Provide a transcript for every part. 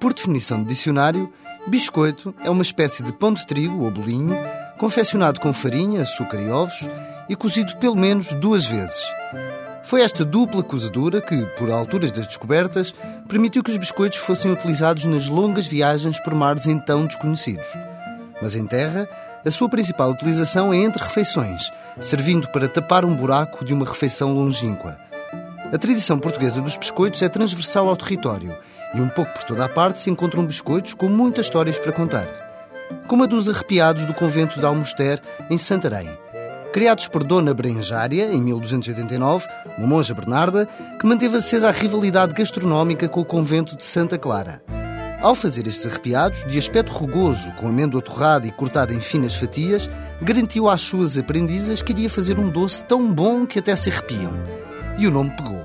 Por definição de dicionário, biscoito é uma espécie de pão de trigo ou bolinho, confeccionado com farinha, açúcar e ovos e cozido pelo menos duas vezes. Foi esta dupla cozedura que, por alturas das descobertas, permitiu que os biscoitos fossem utilizados nas longas viagens por mares então desconhecidos. Mas em terra, a sua principal utilização é entre refeições, servindo para tapar um buraco de uma refeição longínqua. A tradição portuguesa dos biscoitos é transversal ao território e um pouco por toda a parte se encontram biscoitos com muitas histórias para contar. Como a dos arrepiados do convento de Almoster, em Santarém. Criados por Dona Brenjária, em 1289, uma monja bernarda, que manteve acesa a rivalidade gastronómica com o convento de Santa Clara. Ao fazer estes arrepiados, de aspecto rugoso, com amêndoa torrada e cortada em finas fatias, garantiu às suas aprendizas que iria fazer um doce tão bom que até se arrepiam. E o nome pegou.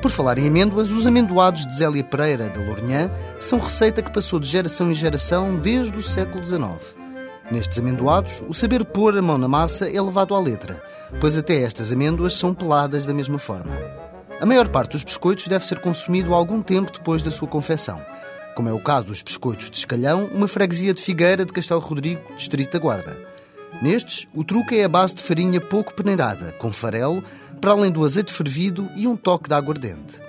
Por falar em amêndoas, os amendoados de Zélia Pereira da Lourinhã são receita que passou de geração em geração desde o século XIX. Nestes amendoados, o saber pôr a mão na massa é levado à letra, pois até estas amêndoas são peladas da mesma forma. A maior parte dos biscoitos deve ser consumido algum tempo depois da sua confecção, como é o caso dos biscoitos de Escalhão, uma freguesia de Figueira de Castelo Rodrigo, distrito da Guarda. Nestes, o truque é a base de farinha pouco peneirada, com farelo, para além do azeite fervido e um toque de aguardente.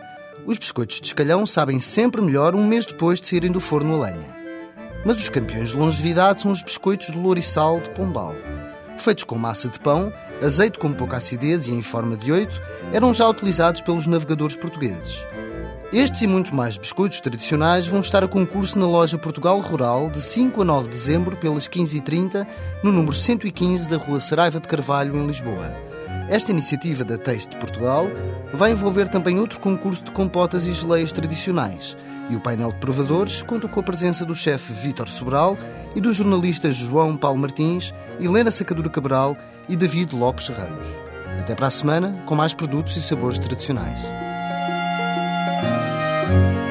Os biscoitos de escalhão sabem sempre melhor um mês depois de saírem do forno a lenha. Mas os campeões de longevidade são os biscoitos de louriçal de Pombal. Feitos com massa de pão, azeite com pouca acidez e em forma de oito, eram já utilizados pelos navegadores portugueses. Estes e muito mais biscoitos tradicionais vão estar a concurso na loja Portugal Rural de 5 a 9 de dezembro, pelas 15h30, no número 115 da Rua Saraiva de Carvalho, em Lisboa. Esta iniciativa da Taste de Portugal vai envolver também outro concurso de compotas e geleias tradicionais. E o painel de provadores conta com a presença do chefe Vítor Sobral e dos jornalistas João Paulo Martins, Helena Sacadura Cabral e David Lopes Ramos. Até para a semana, com mais produtos e sabores tradicionais. Música